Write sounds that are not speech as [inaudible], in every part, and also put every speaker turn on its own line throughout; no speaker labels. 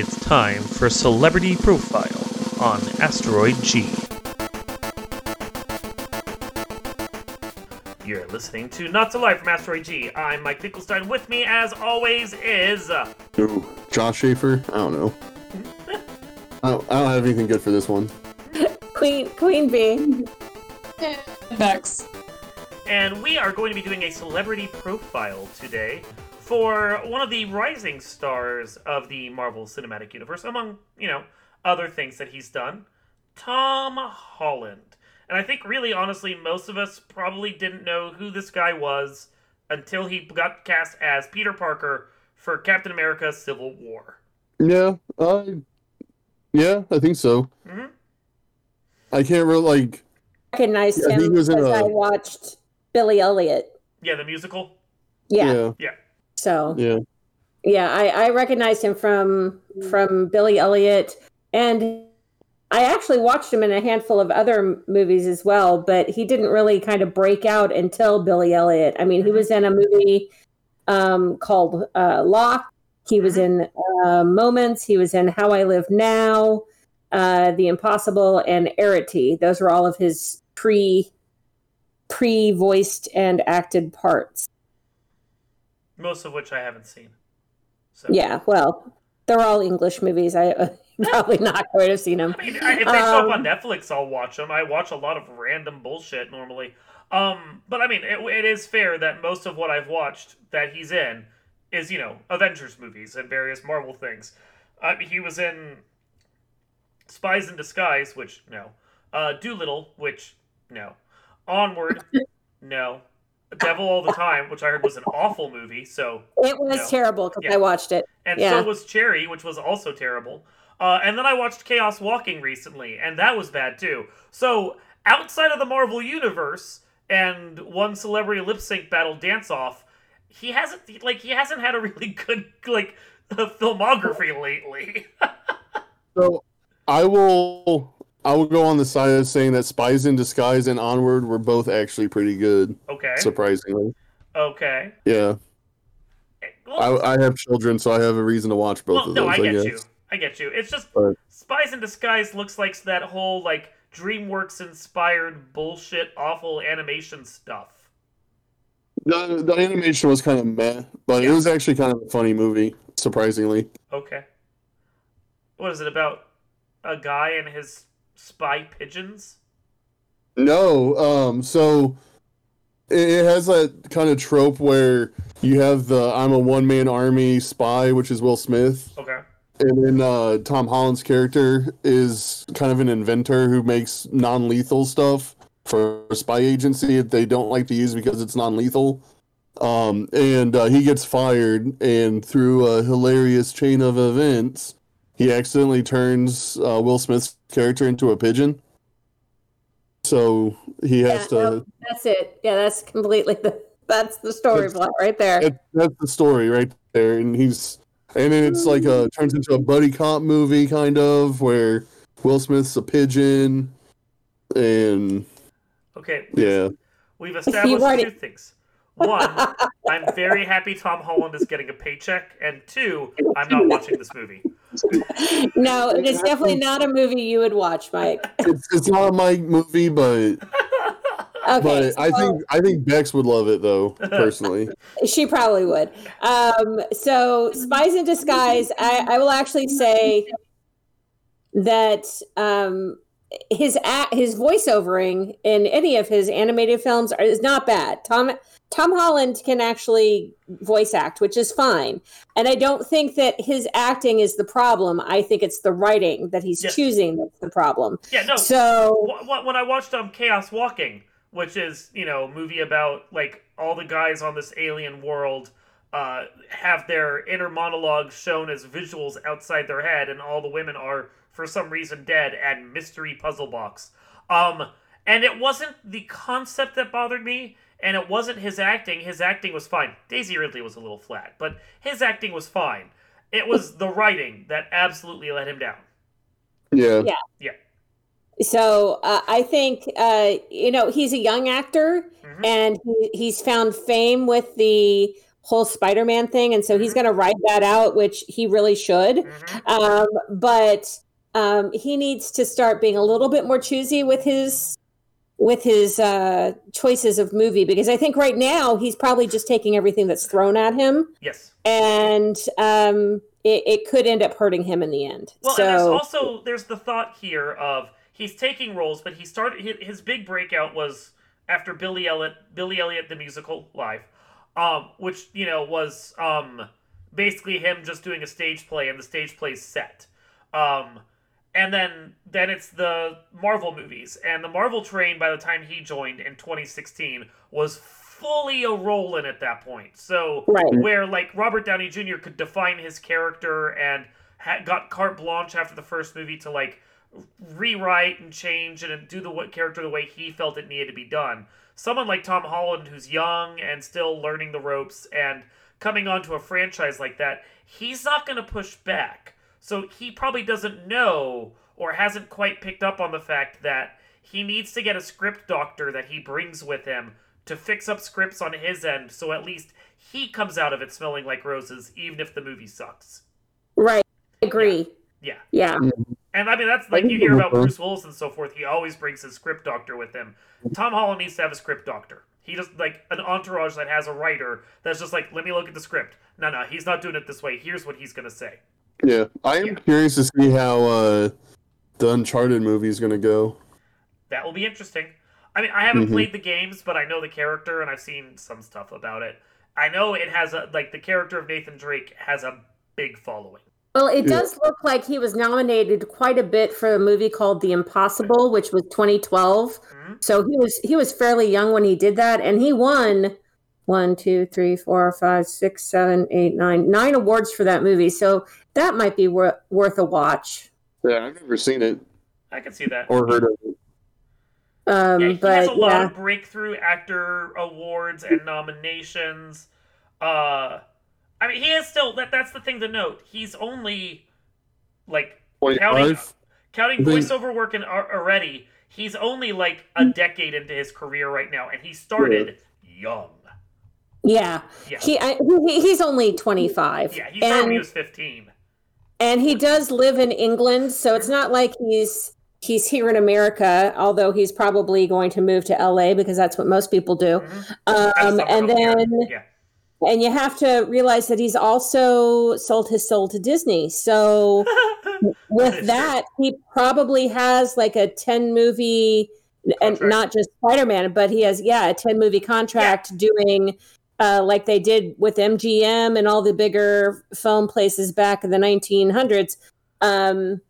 It's time for Celebrity Profile on Asteroid G. You're listening to Not So Live from Asteroid G. I'm Mike Finkelstein. With me, as always, is. uh,
Ooh, Josh Schaefer? I don't know. [laughs] I don't, I don't have anything good for this one.
Queen Queen Bee.
Bex.
And we are going to be doing a celebrity profile today for one of the rising stars of the Marvel Cinematic Universe, among, you know, other things that he's done, Tom Holland. And I think, really, honestly, most of us probably didn't know who this guy was until he got cast as Peter Parker for Captain America Civil War.
Yeah, I. yeah, I think so.
Mhm.
I can't really like.
recognize
Yeah,
him
was in
because
a-
I watched Billy Elliot.
Yeah, the musical.
Yeah.
Yeah,
So
yeah.
yeah, I, I recognized him from from Billy Elliot, and I actually watched him in a handful of other movies as well. But he didn't really kind of break out until Billy Elliot. I mean, he was in a movie um, called uh, Locke. He was in uh, Moments. He was in How I Live Now, uh, The Impossible, and Arrietty. Those were all of his pre pre voiced and acted parts.
Most of which I haven't seen. So.
Yeah, well, they're all English movies. I uh, [laughs] probably not going to have seen them.
I mean, if they show up on
Um,
Netflix, I'll watch them. I watch a lot of random bullshit normally. Um, but I mean, it, it is fair that most of what I've watched that he's in is, you know, Avengers movies and various Marvel things. Uh, he was in Spies in Disguise, which no. Uh, Dolittle, which no. Onward, [laughs] no. Devil All the Time, which I heard was an awful movie. So,
It was
No.
terrible because
Yeah.
I watched it.
and
Yeah.
so was Cherry, which was also terrible. Uh, and then I watched Chaos Walking recently, and that was bad too. So outside of the Marvel universe and one celebrity lip sync battle dance off, he hasn't like he hasn't had a really [laughs] good like [laughs] filmography lately. [laughs]
So I will. I will go on the side of saying that Spies in Disguise and Onward were both actually pretty good,
okay,
surprisingly.
okay.
Yeah,
Well,
I, I have children, so I have a reason to watch both
well,
of
no,
those.
I get
guess.
you. I get you. It's just
But-
Spies in Disguise looks like that whole like DreamWorks inspired bullshit, awful animation stuff.
The, the animation was kind of meh, but it was actually kind of a funny movie, surprisingly.
Okay. What is it about? A guy and his spy pigeons?
No, um, so it, has that kind of trope where you have the I'm a one man army spy, which is Will Smith,
Okay.
and then uh, Tom Holland's character is kind of an inventor who makes non lethal stuff for a spy agency that they don't like to use because it's non lethal. Um, and uh, he gets fired, and through a hilarious chain of events, he accidentally turns uh, Will Smith's character into a pigeon. So he has
Yeah,
to.
no. That's it. Yeah, that's completely the that's the story
That's-
plot right there.
That, that's the story right there, and he's and then it's like a mm. turns into a buddy cop movie kind of where Will Smith's a pigeon, and
Okay.
yeah,
We've established two things. One, [laughs] I'm very happy Tom Holland is getting a paycheck, and two, I'm not watching this movie. [laughs]
no, it is definitely not a movie you would watch, Mike.
it's it's not a Mike movie, but [laughs]
Okay,
but I think I think Bex would love it though personally.
She probably would. Um, so, Spies in Disguise, I, I will actually say that um, his his voiceovering in any of his animated films are, is not bad. Tom Tom Holland can actually voice act, which is fine. And I don't think that his acting is the problem. I think it's the writing that he's
Yes.
choosing that's the problem.
Yeah, no.
So,
Wh- wh- when I watched um Chaos Walking, which is you know a movie about like all the guys on this alien world uh, have their inner monologues shown as visuals outside their head, and all the women are for some reason dead and mystery puzzle box. Um, and it wasn't the concept that bothered me, and it wasn't his acting. His acting was fine. Daisy Ridley was a little flat, but his acting was fine. It was the writing that absolutely let him down.
Yeah,
Yeah. Yeah. So uh, I think uh, you know he's a young actor,
Mhm.
and he, he's found fame with the whole Spider-Man thing, and so he's going to ride that out, which he really should.
Mhm.
Um, but um, he needs to start being a little bit more choosy with his with his uh, choices of movie because I think right now he's probably just taking everything that's thrown at him,
Yes.
and um, it, it could end up hurting him in the end.
Well, and there's also there's the thought here of he's taking roles, but he started his, big breakout was after Billy Elliot, Billy Elliot the musical live, um, which you know was um, basically him just doing a stage play and the stage play's set, um, and then then it's the Marvel movies and the Marvel train by the time he joined in 2016 was fully a rolling at that point. So
right,
where like Robert Downey Jr. could define his character and ha- got carte blanche after the first movie to like rewrite and change and do the what character the way he felt it needed to be done. Someone like Tom Holland, who's young and still learning the ropes and coming onto a franchise like that, he's not going to push back. So he probably doesn't know or hasn't quite picked up on the fact that he needs to get a script doctor that he brings with him to fix up scripts on his end so at least he comes out of it smelling like roses even if the movie sucks.
right. I agree.
Yeah.
Yeah.
And I mean that's like you hear about. Bruce Willis and so forth, he always brings his script doctor with him. Tom Holland needs to have a script doctor. He just like an entourage that has a writer that's just like, let me look at the script. No, no, he's not doing it this way. Here's what he's gonna say.
Yeah, I am
Yeah.
curious to see how uh, the Uncharted movie is going to go.
That will be interesting. I mean, I haven't
Mhm.
played the games, but I know the character and I've seen some stuff about it. I know it has a like the character of Nathan Drake has a big following.
Well, it
Yeah.
does look like he was nominated quite a bit for a movie called The Impossible, which was 2012.
Mhm.
So he was he was fairly young when he did that, and he won one, two, three, four, five, six, seven, eight, nine, nine awards for that movie. So that might be wor- worth a watch.
Yeah, I've never seen it
I can see that.
or heard of it.
Um,
yeah, he has a
but
lot of breakthrough actor awards and nominations. Uh, I mean, he is still that. That's the thing to note. He's only like counting
25?
counting
I think-
voiceover work in, already. He's only like a decade into his career right now, and he started young.
yeah,
Yeah,
he, I, he he's only 25.
yeah. He started when he was fifteen.
And he does live in England, so it's not like he's he's here in America. Although he's probably going to move to LA because that's what most people do.
Mhm.
Um, and then
yeah,
and you have to realize that he's also sold his soul to Disney. So [laughs] with
true.
that, he probably has like a 10 movie and not just Spider-Man, but he has yeah, a 10 movie contract doing uh, like they did with MGM and all the bigger film places back in the 1900s. Um,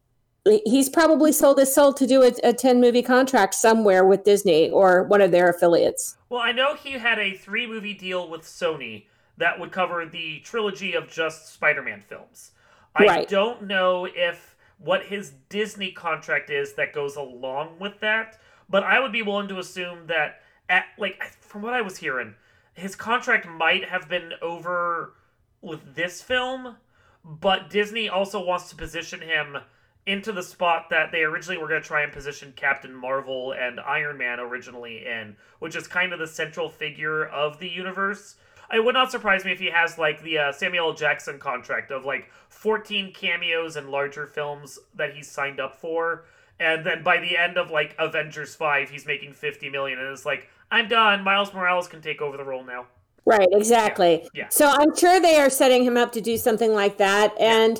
he's probably sold his soul to do a, a 10 movie contract somewhere with Disney or one of their affiliates.
Well, I know he had a three movie deal with Sony that would cover the trilogy of just Spider Man films. I
Right.
don't know if what his Disney contract is that goes along with that, but I would be willing to assume that, at like from what I was hearing, his contract might have been over with this film, but Disney also wants to position him into the spot that they originally were going to try and position Captain Marvel and Iron Man originally in, which is kind of the central figure of the universe. It would not surprise me if he has like the uh, Samuel Jackson contract of like 14 cameos and larger films that he's signed up for. And then by the end of like Avengers 5, he's making 50 million. And it's like, I'm done. Miles Morales can take over the role now.
Right, exactly.
Yeah.
So I'm sure they are setting him up to do something like that. And,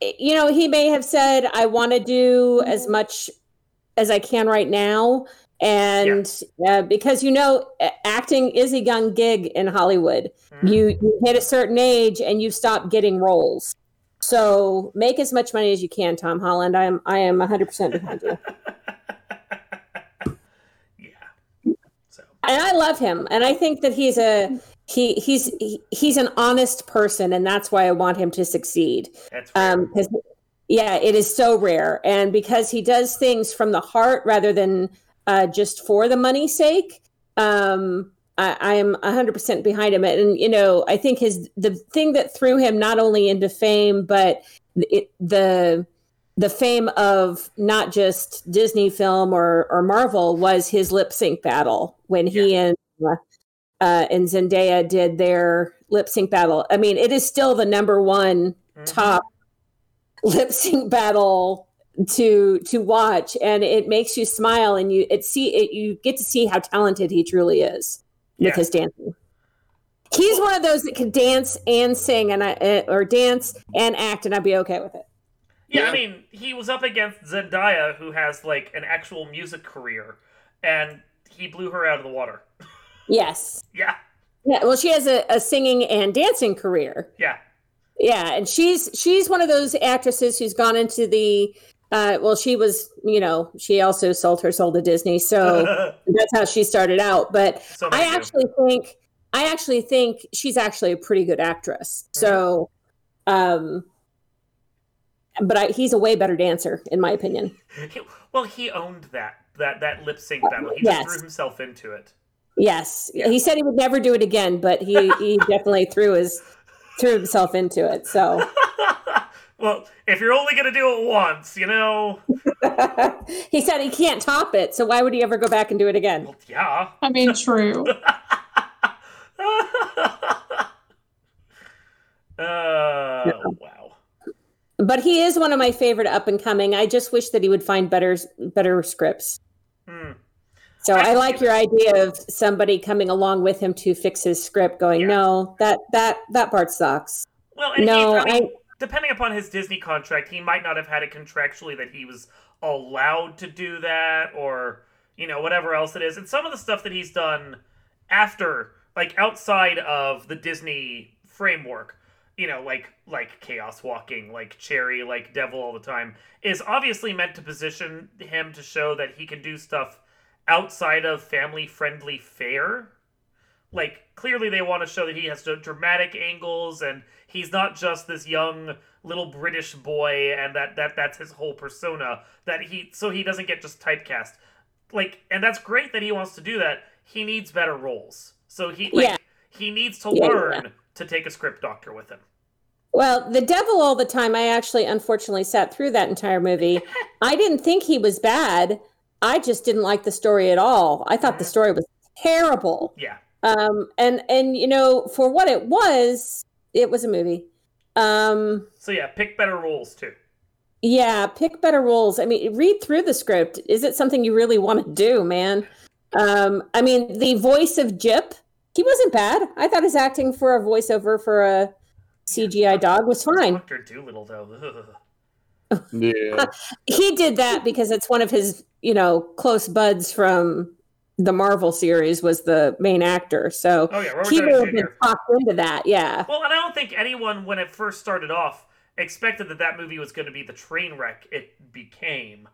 you know, he may have said, I want to do as much as I can right now. And uh, because, you know, acting is a young gig in Hollywood.
Mhm.
You, you hit a certain age and you stop getting roles. So make as much money as you can, Tom Holland. I am I am 100% behind you. [laughs]
yeah. So,
and I love him, and I think that he's a he he's he, he's an honest person, and that's why I want him to succeed.
that's.
Um, yeah, it is so rare, and because he does things from the heart rather than uh, just for the money's sake. Um, I, I am 100% behind him, and you know, I think his the thing that threw him not only into fame, but it, the the fame of not just Disney film or or Marvel was his lip sync battle when he and uh, uh, and Zendaya did their lip sync battle. I mean, it is still the number one
Mhm.
top lip sync battle to to watch, and it makes you smile, and you it see it you get to see how talented he truly is with his dancing. He's one of those that can dance and sing, and I uh, or dance and act, and I'd be okay with it.
Yeah, I mean, he was up against Zendaya, who has like an actual music career, and he blew her out of the water.
Yes, [laughs]
Yeah,
yeah. Well, she has a, a singing and dancing career.
yeah,
Yeah, and she's she's one of those actresses who's gone into the uh well she was, you know, she also sold her soul to Disney, so [laughs] that's how she started out, but
so
I actually think I actually think she's actually a pretty good actress. So um but I, he's a way better dancer in my opinion.
He- well, he owned that that that lip sync battle. He just
Yes.
threw himself into it.
Yes.
Yeah.
He said he would never do it again, but he he [laughs] definitely threw his threw himself into it. So [laughs]
well, if you're only gonna do it once, you know. [laughs]
he said he can't top it, so why would he ever go back and do it again?
Well, yeah.
I mean, true.
uh, wow.
But he is one of my favorite up and coming. I just wish that he would find better better scripts.
Hmm.
So
I
I, like your idea of somebody coming along with him to fix his script. Going,
Yeah.
no, that that that part sucks.
Well, and
No,
I mean,
I-
depending upon his Disney contract, he might not have had it contractually that he was allowed to do that, or you know whatever else it is. And some of the stuff that he's done after, like outside of the Disney framework, you know, like like Chaos Walking, like Cherry, like Devil all the time, is obviously meant to position him to show that he can do stuff outside of family friendly fare. Like clearly they want to show that he has dramatic angles and he's not just this young little british boy and that that that's his whole persona that he so he doesn't get just typecast. Like and that's great that he wants to do that. He needs better roles. So he like
Yeah.
he needs to
Yeah,
learn to take a script doctor with him
Well, the devil all the time. I actually, unfortunately, sat through that entire movie. [laughs] I didn't think he was bad. I just didn't like the story at all. I thought the story was terrible.
yeah
Um, and and you know, for what it was, it was a movie. Um,
so yeah pick better roles too
Yeah, pick better roles. I mean, read through the script. Is it something you really want to do, man? Um, I mean, the voice of Jip, he wasn't bad. I thought his acting for a voiceover for a CGI dog was fine.
dr dolittle though Ugh. [laughs]
Yeah. [laughs]
He did that because it's one of his, you know, close buds from the Marvel series was the main actor. So
oh yeah
he
Downey
would have been talked into that. Yeah.
Well, and I don't think anyone, when it first started off, expected that that movie was going to be the train wreck it became.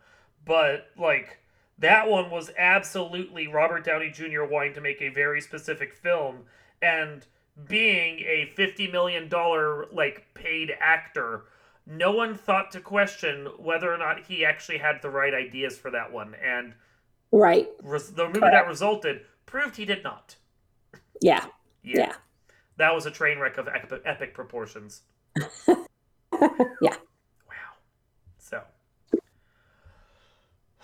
But, like, that one was absolutely Robert Downey Jr. wanting to make a very specific film and being a $50 million, like, paid actor. No one thought to question whether or not he actually had the right ideas for that one. And
Right.
res- the movie that resulted proved he did not.
Yeah. Yeah.
That was a train wreck of epic, epic proportions. [laughs]
Yeah.
Wow. So.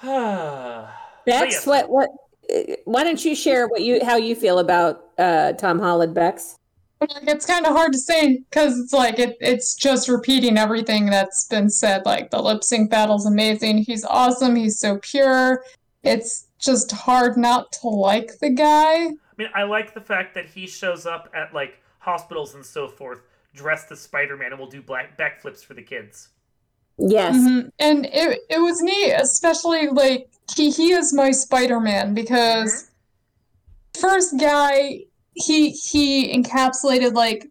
[sighs] Yes.
what what? uh, Why don't you share what you how you feel about uh, Tom Holland, Bex?
Like, it's kind of hard to say because it's like it, it's just repeating everything that's been said. Like the lip sync battle's amazing. He's awesome. He's so pure. It's just hard not to like the guy.
I mean, I like the fact that he shows up at like hospitals and so forth, dressed as Spider-Man, and will do black backflips for the kids.
Yes.
Mhm. And it it was neat, especially like he he is my Spider-Man because first guy he he encapsulated like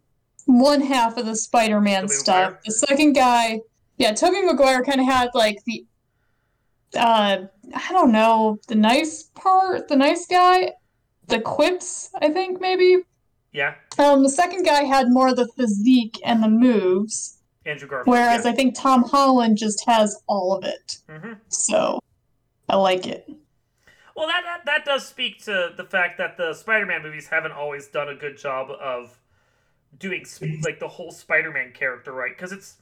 one half of the Spider-Man
Tobey
stuff.
Maguire?
The second guy, yeah, Tobey Maguire kind of had like the uh I don't know, the nice part, the nice guy, the quips, I think maybe.
Yeah,
Um the second guy had more of the physique and the moves.
Andrew Garfield.
Whereas
yeah.
I think Tom Holland just has all of it.
hmm
So I like it.
Well, that, that that does speak to the fact that the Spider-Man movies haven't always done a good job of doing sp- like the whole Spider-Man character right because it's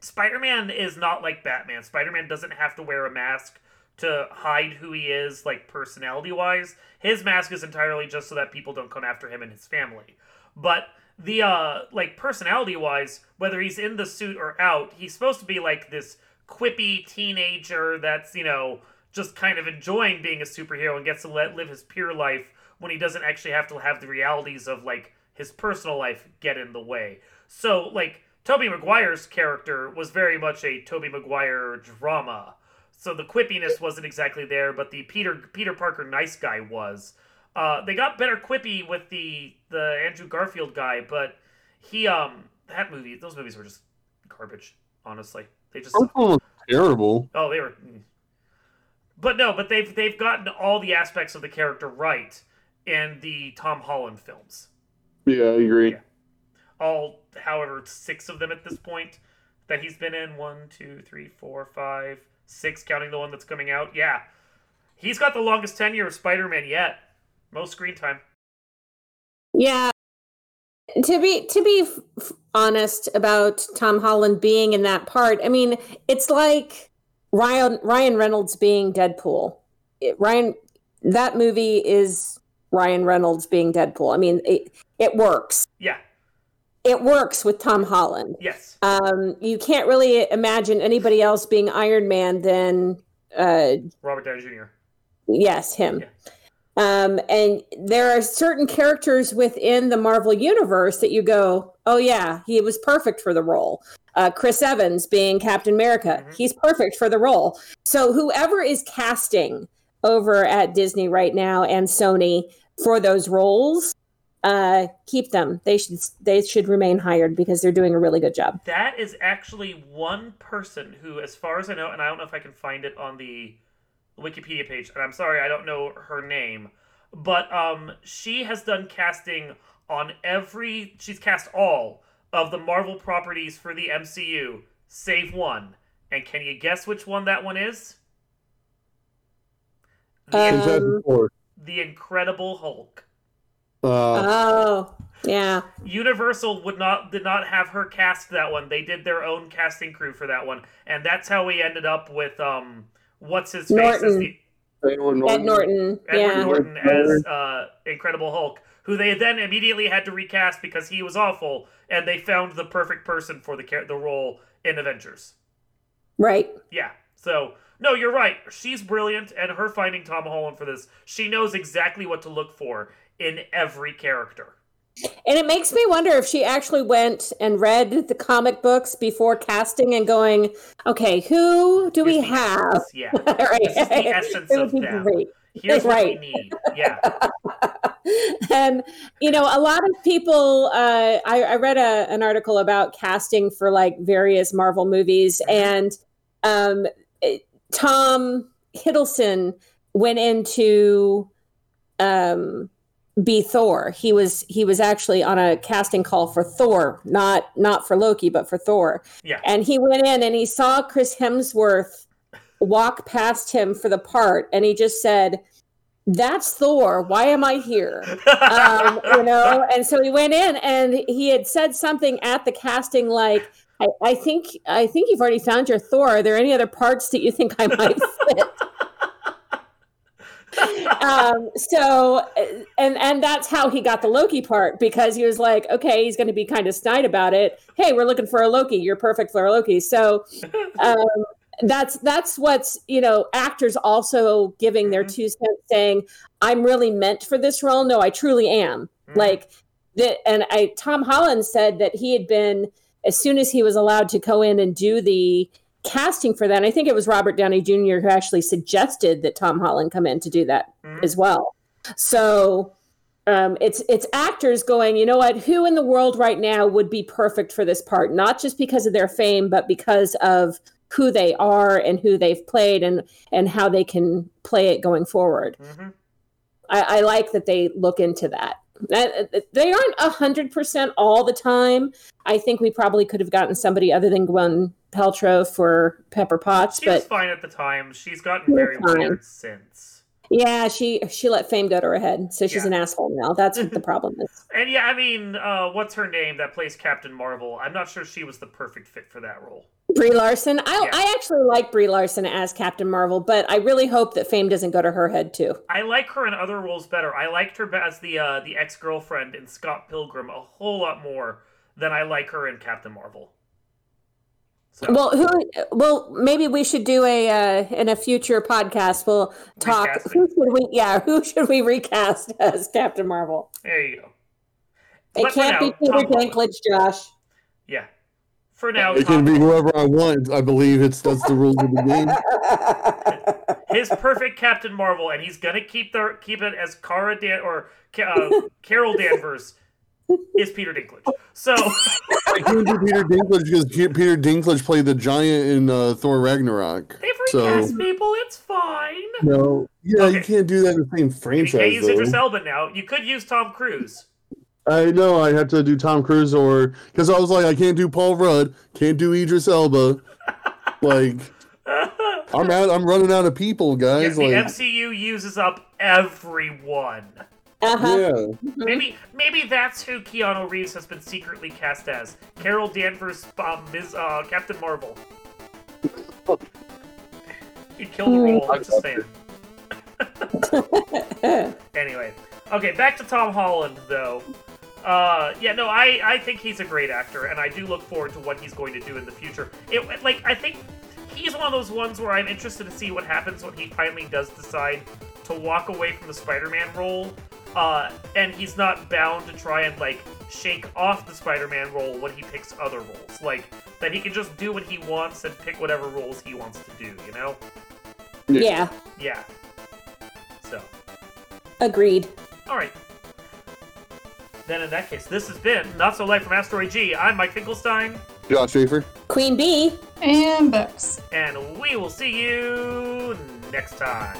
Spider-Man is not like Batman. Spider-Man doesn't have to wear a mask to hide who he is, like personality wise. His mask is entirely just so that people don't come after him and his family. But the uh like personality wise, whether he's in the suit or out, he's supposed to be like this quippy teenager that's, you know, just kind of enjoying being a superhero and gets to let live his pure life when he doesn't actually have to have the realities of like his personal life get in the way. So like Tobey Maguire's character was very much a Tobey Maguire drama. So the quippiness wasn't exactly there, but the Peter Peter Parker nice guy was. Uh, they got better quippy with the the Andrew Garfield guy, but he um that movie those movies were just garbage. Honestly, they just
terrible.
oh they were. But no, but they've they've gotten all the aspects of the character right in the Tom Holland films.
Yeah, I agree.
Yeah. All however six of them at this point that he's been in one, two, three, four, five, six, counting the one that's coming out. Yeah, he's got the longest tenure of Spider-Man yet. Most screen time.
Yeah. To be to be f- f- honest about Tom Holland being in that part, I mean, it's like Ryan Ryan Reynolds being Deadpool. It, Ryan that movie is Ryan Reynolds being Deadpool. I mean, it it works.
Yeah.
It works with Tom Holland.
Yes.
Um, you can't really imagine anybody else being Iron Man than uh,
Robert Downey Jr.
Yes, him. Um, and there are certain characters within the Marvel universe that you go, oh yeah, he was perfect for the role. Uh, Chris Evans being Captain America,
Mhm.
he's perfect for the role. So whoever is casting over at Disney right now and Sony for those roles, uh, keep them. They should they should remain hired because they're doing a really good job.
That is actually one person who, as far as I know, and I don't know if I can find it on the Wikipedia page, and I'm sorry I don't know her name, but um, she has done casting on every. She's cast all of the Marvel properties for the MCU, save one. And can you guess which one that one is? The,
Um,
Fantastic
the Incredible Hulk.
Uh,
Oh, yeah.
Universal would not did not have her cast that one. They did their own casting crew for that one, and that's how we ended up with um what's his face as
Norton.
the
Edward
Ed Norton.
Edward
yeah.
Norton as uh, Incredible Hulk, who they then immediately had to recast because he was awful, and they found the perfect person for the the role in Avengers.
Right.
Yeah, so no, you're right. She's brilliant, and her finding Tom Holland for this, she knows exactly what to look for in every character.
And it makes me wonder if she actually went and read the comic books before casting and going, okay, who do we
the
have?
essence- Yeah, [laughs]
right.
This is the essence [laughs] of them.
great.
here's what we
Right.
need. Yeah. [laughs]
and [laughs] you know, a lot of people. Uh, I, I read a, an article about casting for like various Marvel movies, and um, it- Tom Hiddleston went into um, be Thor. He was he was actually on a casting call for Thor, not not for Loki, but for Thor.
Yeah.
And he went in and he saw Chris Hemsworth walk past him for the part, and he just said, "That's Thor. Why am I here?" um, [laughs] you know. And so he went in, and he had said something at the casting like. I, I think I think you've already found your Thor. Are there any other parts that you think I might [laughs] fit? um, so and and that's how he got the Loki part because he was like, okay, he's going to be kind of snide about it. Hey, we're looking for a Loki. You're perfect for a Loki. So [laughs] um, that's that's what's you know actors also giving their
Mhm.
two cents, saying, I'm really meant for this role. No, I truly am.
Mhm.
Like that, and I Tom Holland said that he had been as soon as he was allowed to go in and do the casting for that. And I think it was Robert Downey Jr. who actually suggested that Tom Holland come in to do that
Mhm.
as well. So um, it's it's actors going, you know what? Who in the world right now would be perfect for this part? Not just because of their fame, but because of who they are and who they've played and and how they can play it going forward.
Mhm.
I, I like that they look into that. They aren't a hundred percent all the time. I think we probably could have gotten somebody other than Gwen Paltrow for Pepper Potts,
She was fine at the time. She's gotten very
fine.
weird since.
yeah, she she let fame go to her head, so she's
Yeah.
an asshole now. That's what the [laughs] problem is.
And yeah, I mean, uh, what's her name that plays Captain Marvel? I'm not sure she was the perfect fit for that role.
Brie Larson. I,
Yeah.
I actually like Brie Larson as Captain Marvel, but I really hope that fame doesn't go to her head too.
I like her in other roles better. I liked her as the uh, the ex girlfriend in Scott Pilgrim a whole lot more than I like her in Captain Marvel. So,
Well, who? Well, maybe we should do a uh, in a future podcast. We'll talk.
Recasting.
Who should we? Yeah, who should we recast [laughs] as Captain Marvel?
there you go.
It
for
can't be Peter Dinklage, Josh.
Yeah. For now,
It can be whoever I want. I believe it's that's the rules of the game. [laughs]
his perfect Captain Marvel, and he's gonna keep the keep it as Cara Dan or uh, [laughs] Carol Danvers is Peter Dinklage. So
I can't do Peter Dinklage because Peter Dinklage played the giant in uh, Thor Ragnarok.
they've
So
recast people. It's fine.
no, yeah, you can't do that in the same franchise.
You can't use Idris
though.
Elba now. You could use Tom Cruise.
I know I had to do Tom Cruise or because I was like I can't do Paul Rudd, can't do Idris Elba. Like I'm out. I'm running out of people,
Yeah,
guys.
the
like
MCU uses up everyone.
Uh huh.
yeah.
Maybe maybe that's who Keanu Reeves has been secretly cast as. Carol Danvers, um, Ms. Uh, Captain Marvel. He'd kill the role. I'm just [laughs] saying. [laughs] Anyway, okay, back to Tom Holland though. Uh, yeah, no, I I think he's a great actor, and I do look forward to what he's going to do in the future. It like I think he's one of those ones where I'm interested to see what happens when he finally does decide to walk away from the Spider-Man role. Uh, and he's not bound to try and like shake off the Spider-Man role when he picks other roles. Like that he can just do what he wants and pick whatever roles he wants to do. You know?
Yeah.
Yeah. So.
Agreed.
All right. Then in that case, this has been Not So Light from Asteroid G. I'm Mike Finkelstein,
John Schaefer.
Queen Bee.
And books.
and we will see you next time.